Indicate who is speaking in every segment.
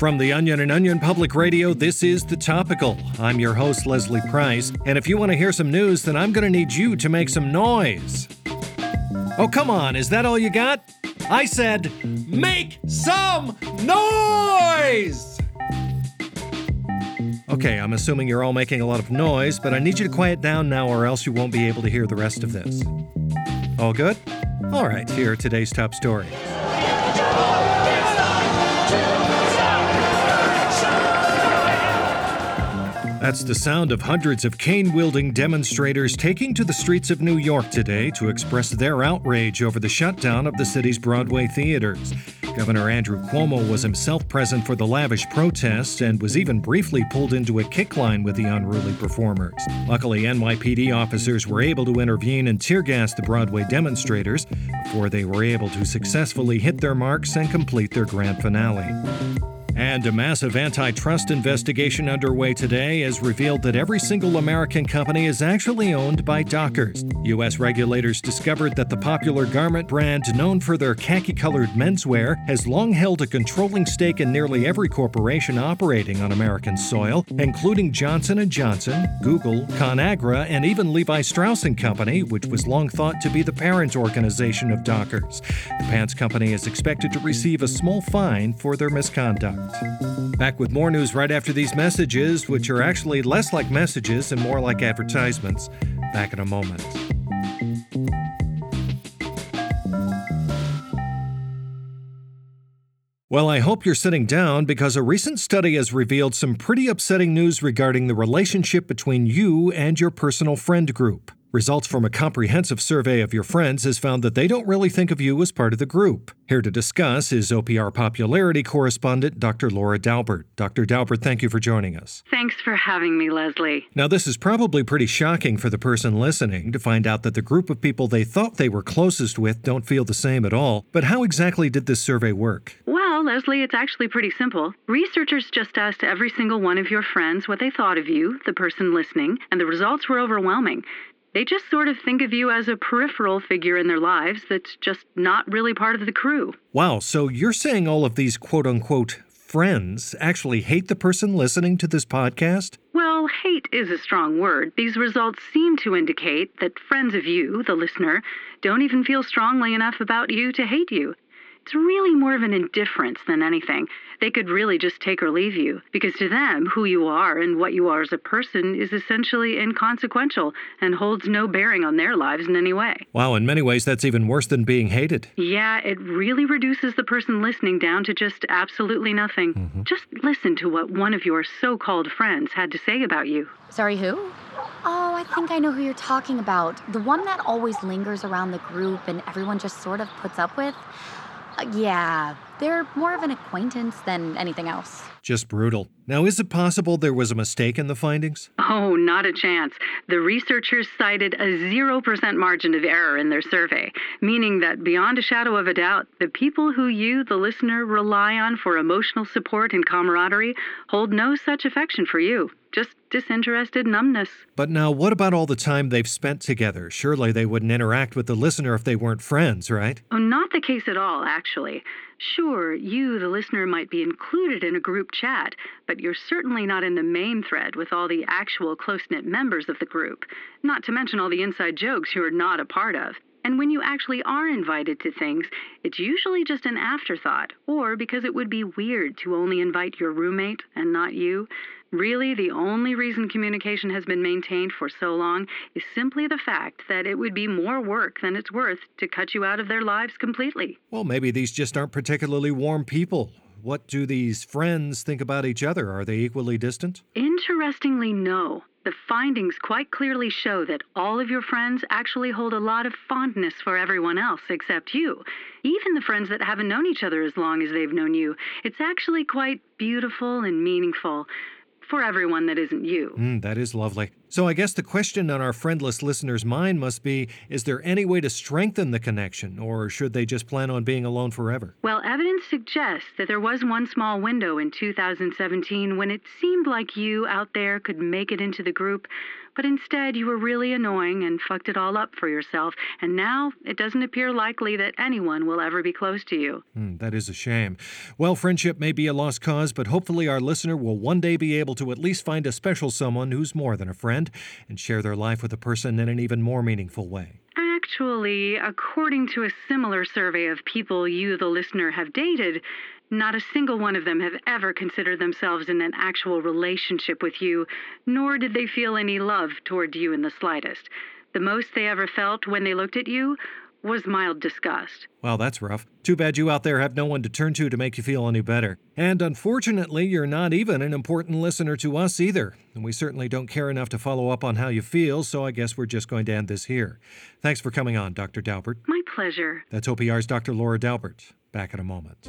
Speaker 1: From the Onion and Onion Public Radio, this is The Topical. I'm your host, Leslie Price, and if you want to hear some news, then I'm going to need you to make some noise. Oh, come on, is that all you got? I said, make some noise! Okay, I'm assuming you're all making a lot of noise, but I need you to quiet down now, or else you won't be able to hear the rest of this. All good? All right, here are today's top stories. That's the sound of hundreds of cane wielding demonstrators taking to the streets of New York today to express their outrage over the shutdown of the city's Broadway theaters. Governor Andrew Cuomo was himself present for the lavish protest and was even briefly pulled into a kick line with the unruly performers. Luckily, NYPD officers were able to intervene and tear gas the Broadway demonstrators before they were able to successfully hit their marks and complete their grand finale. And a massive antitrust investigation underway today has revealed that every single American company is actually owned by Dockers. U.S. regulators discovered that the popular garment brand, known for their khaki colored menswear, has long held a controlling stake in nearly every corporation operating on American soil, including Johnson & Johnson, Google, ConAgra, and even Levi Strauss & Company, which was long thought to be the parent organization of Dockers. The pants company is expected to receive a small fine for their misconduct. Back with more news right after these messages, which are actually less like messages and more like advertisements. Back in a moment. Well, I hope you're sitting down because a recent study has revealed some pretty upsetting news regarding the relationship between you and your personal friend group. Results from a comprehensive survey of your friends has found that they don't really think of you as part of the group. Here to discuss is OPR popularity correspondent Dr. Laura Daubert. Dr. Daubert, thank you for joining us.
Speaker 2: Thanks for having me, Leslie.
Speaker 1: Now, this is probably pretty shocking for the person listening to find out that the group of people they thought they were closest with don't feel the same at all. But how exactly did this survey work?
Speaker 2: Well, Leslie, it's actually pretty simple. Researchers just asked every single one of your friends what they thought of you, the person listening, and the results were overwhelming. They just sort of think of you as a peripheral figure in their lives that's just not really part of the crew.
Speaker 1: Wow, so you're saying all of these quote unquote friends actually hate the person listening to this podcast?
Speaker 2: Well, hate is a strong word. These results seem to indicate that friends of you, the listener, don't even feel strongly enough about you to hate you. It's really more of an indifference than anything. They could really just take or leave you, because to them, who you are and what you are as a person is essentially inconsequential and holds no bearing on their lives in any way.
Speaker 1: Wow, in many ways, that's even worse than being hated.
Speaker 2: Yeah, it really reduces the person listening down to just absolutely nothing. Mm-hmm. Just listen to what one of your so called friends had to say about you.
Speaker 3: Sorry, who? Oh, I think I know who you're talking about. The one that always lingers around the group and everyone just sort of puts up with. Uh, yeah, they're more of an acquaintance than anything else.
Speaker 1: Just brutal. Now, is it possible there was a mistake in the findings?
Speaker 2: Oh, not a chance. The researchers cited a 0% margin of error in their survey, meaning that beyond a shadow of a doubt, the people who you, the listener, rely on for emotional support and camaraderie hold no such affection for you just disinterested numbness.
Speaker 1: But now, what about all the time they've spent together? Surely they wouldn't interact with the listener if they weren't friends, right?
Speaker 2: Oh, not the case at all, actually. Sure, you, the listener, might be included in a group chat, but you're certainly not in the main thread with all the actual close knit members of the group, not to mention all the inside jokes you're not a part of. And when you actually are invited to things, it's usually just an afterthought, or because it would be weird to only invite your roommate and not you. Really, the only reason communication has been maintained for so long is simply the fact that it would be more work than it's worth to cut you out of their lives completely.
Speaker 1: Well, maybe these just aren't particularly warm people. What do these friends think about each other? Are they equally distant?
Speaker 2: Interestingly, no. The findings quite clearly show that all of your friends actually hold a lot of fondness for everyone else except you. Even the friends that haven't known each other as long as they've known you. It's actually quite beautiful and meaningful for everyone that isn't you.
Speaker 1: Mm, that is lovely. So I guess the question on our friendless listeners' mind must be is there any way to strengthen the connection, or should they just plan on being alone forever?
Speaker 2: Well, evidence suggests that there was one small window in 2017 when it seemed like you out there could make it into the group, But instead, you were really annoying and fucked it all up for yourself, and now it doesn't appear likely that anyone will ever be close to you.
Speaker 1: Hmm, that is a shame. Well, friendship may be a lost cause, but hopefully our listener will one day be able to at least find a special someone who's more than a friend and share their life with a person in an even more meaningful way.
Speaker 2: Actually, according to a similar survey of people you, the listener, have dated, not a single one of them have ever considered themselves in an actual relationship with you, nor did they feel any love toward you in the slightest. The most they ever felt when they looked at you was mild disgust.
Speaker 1: Wow, that's rough. Too bad you out there have no one to turn to to make you feel any better. And unfortunately, you're not even an important listener to us either. And we certainly don't care enough to follow up on how you feel, so I guess we're just going to end this here. Thanks for coming on, Dr. Daubert.
Speaker 2: My pleasure.
Speaker 1: That's OPR's Dr. Laura Daubert. Back in a moment.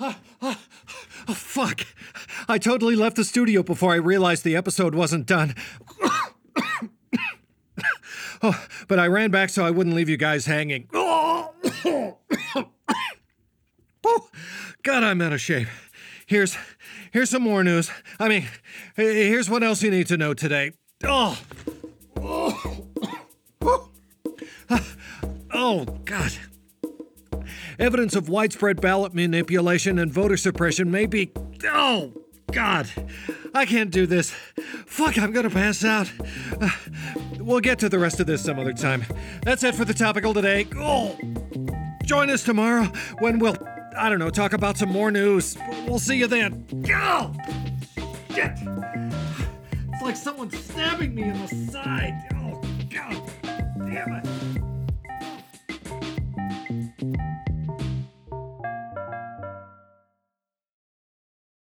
Speaker 1: Oh, fuck. I totally left the studio before I realized the episode wasn't done. oh, but I ran back so I wouldn't leave you guys hanging. Oh, God, I'm out of shape. Here's here's some more news. I mean, here's what else you need to know today. Oh. Oh, God. Evidence of widespread ballot manipulation and voter suppression may be. Oh, God. I can't do this. Fuck, I'm gonna pass out. Uh, we'll get to the rest of this some other time. That's it for the topical today. Oh. Join us tomorrow when we'll, I don't know, talk about some more news. We'll see you then. Oh. Shit. It's like someone's stabbing me in the side. Oh, God. Damn it.